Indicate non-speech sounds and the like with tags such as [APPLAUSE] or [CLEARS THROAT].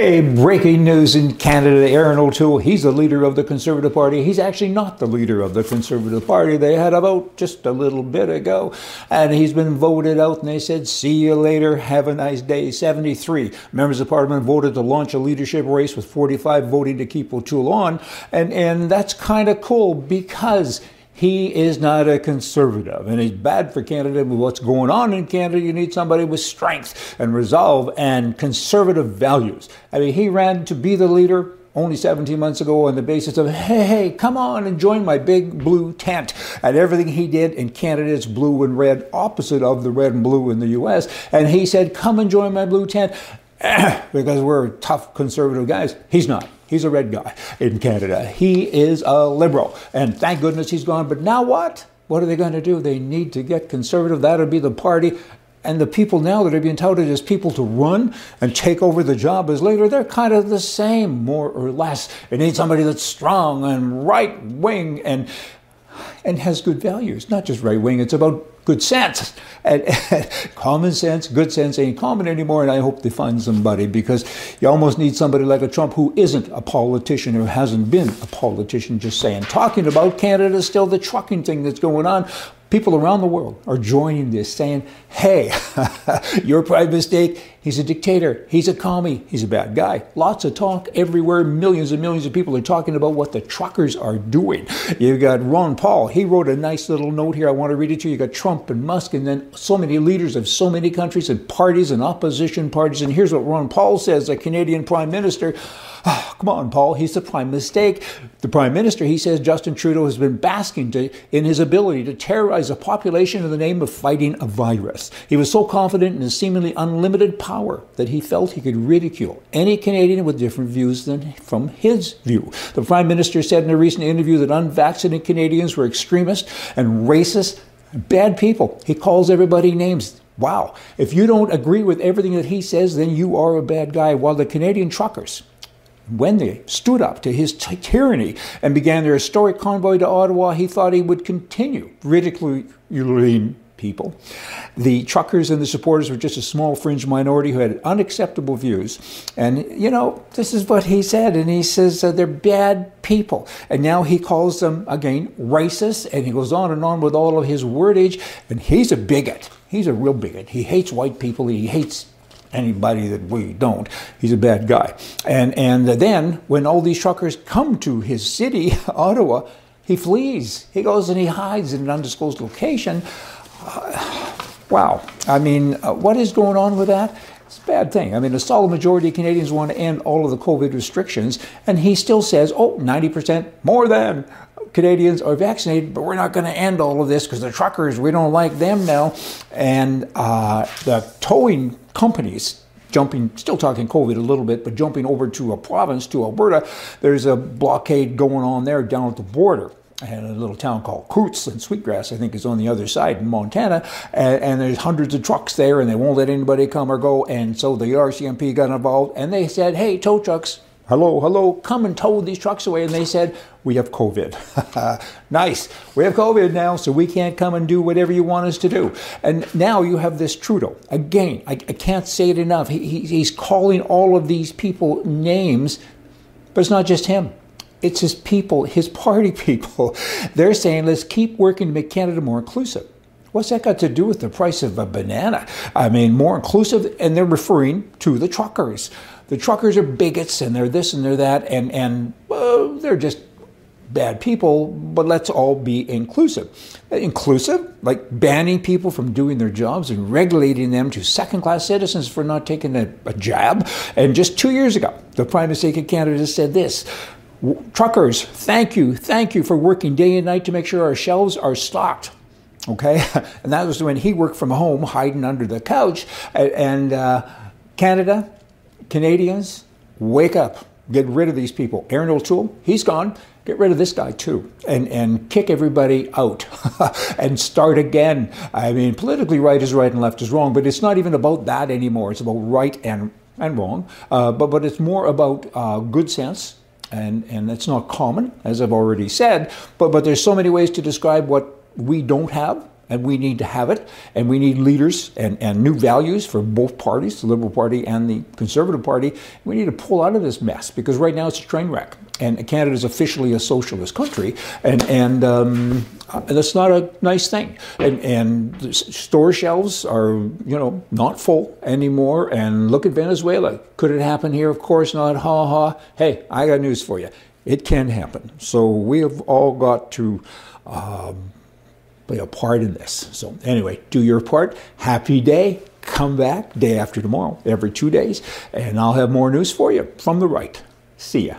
Breaking news in Canada. Erin O'Toole, he's the leader of the Conservative Party. He's actually not the leader of the Conservative Party. They had a vote just a little bit ago, and he's been voted out, and they said, see you later, have a nice day. 73 members of Parliament voted to launch a leadership race with 45 voting to keep O'Toole on, and, and that's kind of cool because he is not a conservative, and he's bad for Canada with what's going on in Canada. You need somebody with strength and resolve and conservative values. I mean, he ran to be the leader only 17 months ago on the basis of, hey, hey, come on and join my big blue tent. And everything he did in Canada is blue and red, opposite of the red and blue in the US. And he said, come and join my blue tent [CLEARS THROAT] because we're tough conservative guys. He's not. He's a red guy in Canada. He is a liberal. And thank goodness he's gone. But now what? What are they going to do? They need to get conservative. That'll be the party. And the people now that are being touted as people to run and take over the job as leader, they're kind of the same, more or less. They need somebody that's strong and right wing and and has good values, not just right wing. It's about good sense. And, and common sense, good sense ain't common anymore, and I hope they find somebody because you almost need somebody like a Trump who isn't a politician or hasn't been a politician, just saying. Talking about Canada, still the trucking thing that's going on people around the world are joining this, saying, hey, [LAUGHS] your pride mistake, he's a dictator, he's a commie, he's a bad guy. Lots of talk everywhere. Millions and millions of people are talking about what the truckers are doing. You've got Ron Paul, he wrote a nice little note here. I want to read it to you. You got Trump and Musk, and then so many leaders of so many countries and parties and opposition parties. And here's what Ron Paul says, a Canadian prime minister. Oh, come on, Paul, he's the prime mistake. The prime minister, he says Justin Trudeau has been basking to, in his ability to terrorize a population in the name of fighting a virus. He was so confident in his seemingly unlimited power that he felt he could ridicule any Canadian with different views than from his view. The prime minister said in a recent interview that unvaccinated Canadians were extremists and racist, bad people. He calls everybody names. Wow. If you don't agree with everything that he says, then you are a bad guy. While the Canadian truckers, when they stood up to his tyranny and began their historic convoy to Ottawa, he thought he would continue ridiculing people. The truckers and the supporters were just a small fringe minority who had unacceptable views. And, you know, this is what he said. And he says uh, they're bad people. And now he calls them, again, racist. And he goes on and on with all of his wordage. And he's a bigot. He's a real bigot. He hates white people. He hates anybody that we don't. He's a bad guy. And, and then when all these truckers come to his city, [LAUGHS] Ottawa, he flees. He goes and he hides in an undisclosed location. [SIGHS] Wow. I mean, uh, what is going on with that? It's a bad thing. I mean, a solid majority of Canadians want to end all of the COVID restrictions, and he still says, oh, 90% more than Canadians are vaccinated, but we're not going to end all of this because the truckers, we don't like them now. And uh, the towing companies jumping, still talking COVID a little bit, but jumping over to a province, to Alberta, there's a blockade going on there down at the border. And a little town called Coutts and Sweetgrass, I think, is on the other side in Montana. And, and, there's hundreds of trucks there, and they won't let anybody come or go. And so the RCMP got involved, and they said, hey, tow trucks, hello, hello, come and tow these trucks away. And they said, we have COVID. [LAUGHS] nice. We have COVID now, so we can't come and do whatever you want us to do. And now you have this Trudeau. Again, I, I can't say it enough. He, he, he's calling all of these people names, but it's not just him. It's his people, his party people. [LAUGHS] They're saying, let's keep working to make Canada more inclusive. What's that got to do with the price of a banana? I mean, more inclusive, and they're referring to the truckers the truckers are bigots and they're this and they're that, and, and uh, they're just bad people, but let's all be inclusive. Inclusive, like banning people from doing their jobs and regulating them to second class citizens for not taking a, a jab. And just two years ago, the Prime Minister of Canada said this Truckers, thank you, thank you for working day and night to make sure our shelves are stocked. Okay? [LAUGHS] And that was when he worked from home, hiding under the couch. And uh, Canada, Canadians, wake up. Get rid of these people. Erin O'Toole, he's gone. Get rid of this guy too, and and kick everybody out, [LAUGHS] and start again. I mean, politically right is right and left is wrong, but it's not even about that anymore. It's about right and and wrong. Uh, but but it's more about uh, good sense, and and it's not common, as I've already said. But but there's so many ways to describe what we don't have and we need to have it, and we need leaders and, and new values for both parties, the Liberal Party and the Conservative Party. We need to pull out of this mess because right now it's a train wreck, and Canada is officially a socialist country, and and um, that's not a nice thing. And, and store shelves are you know not full anymore. And look at Venezuela. Could it happen here? Of course not. Ha ha. Hey, I got news for you. It can happen. So we have all got to. Um, play a part in this. So, anyway, do your part. Happy day. Come back day after tomorrow, every two days, and I'll have more news for you from the right. See ya.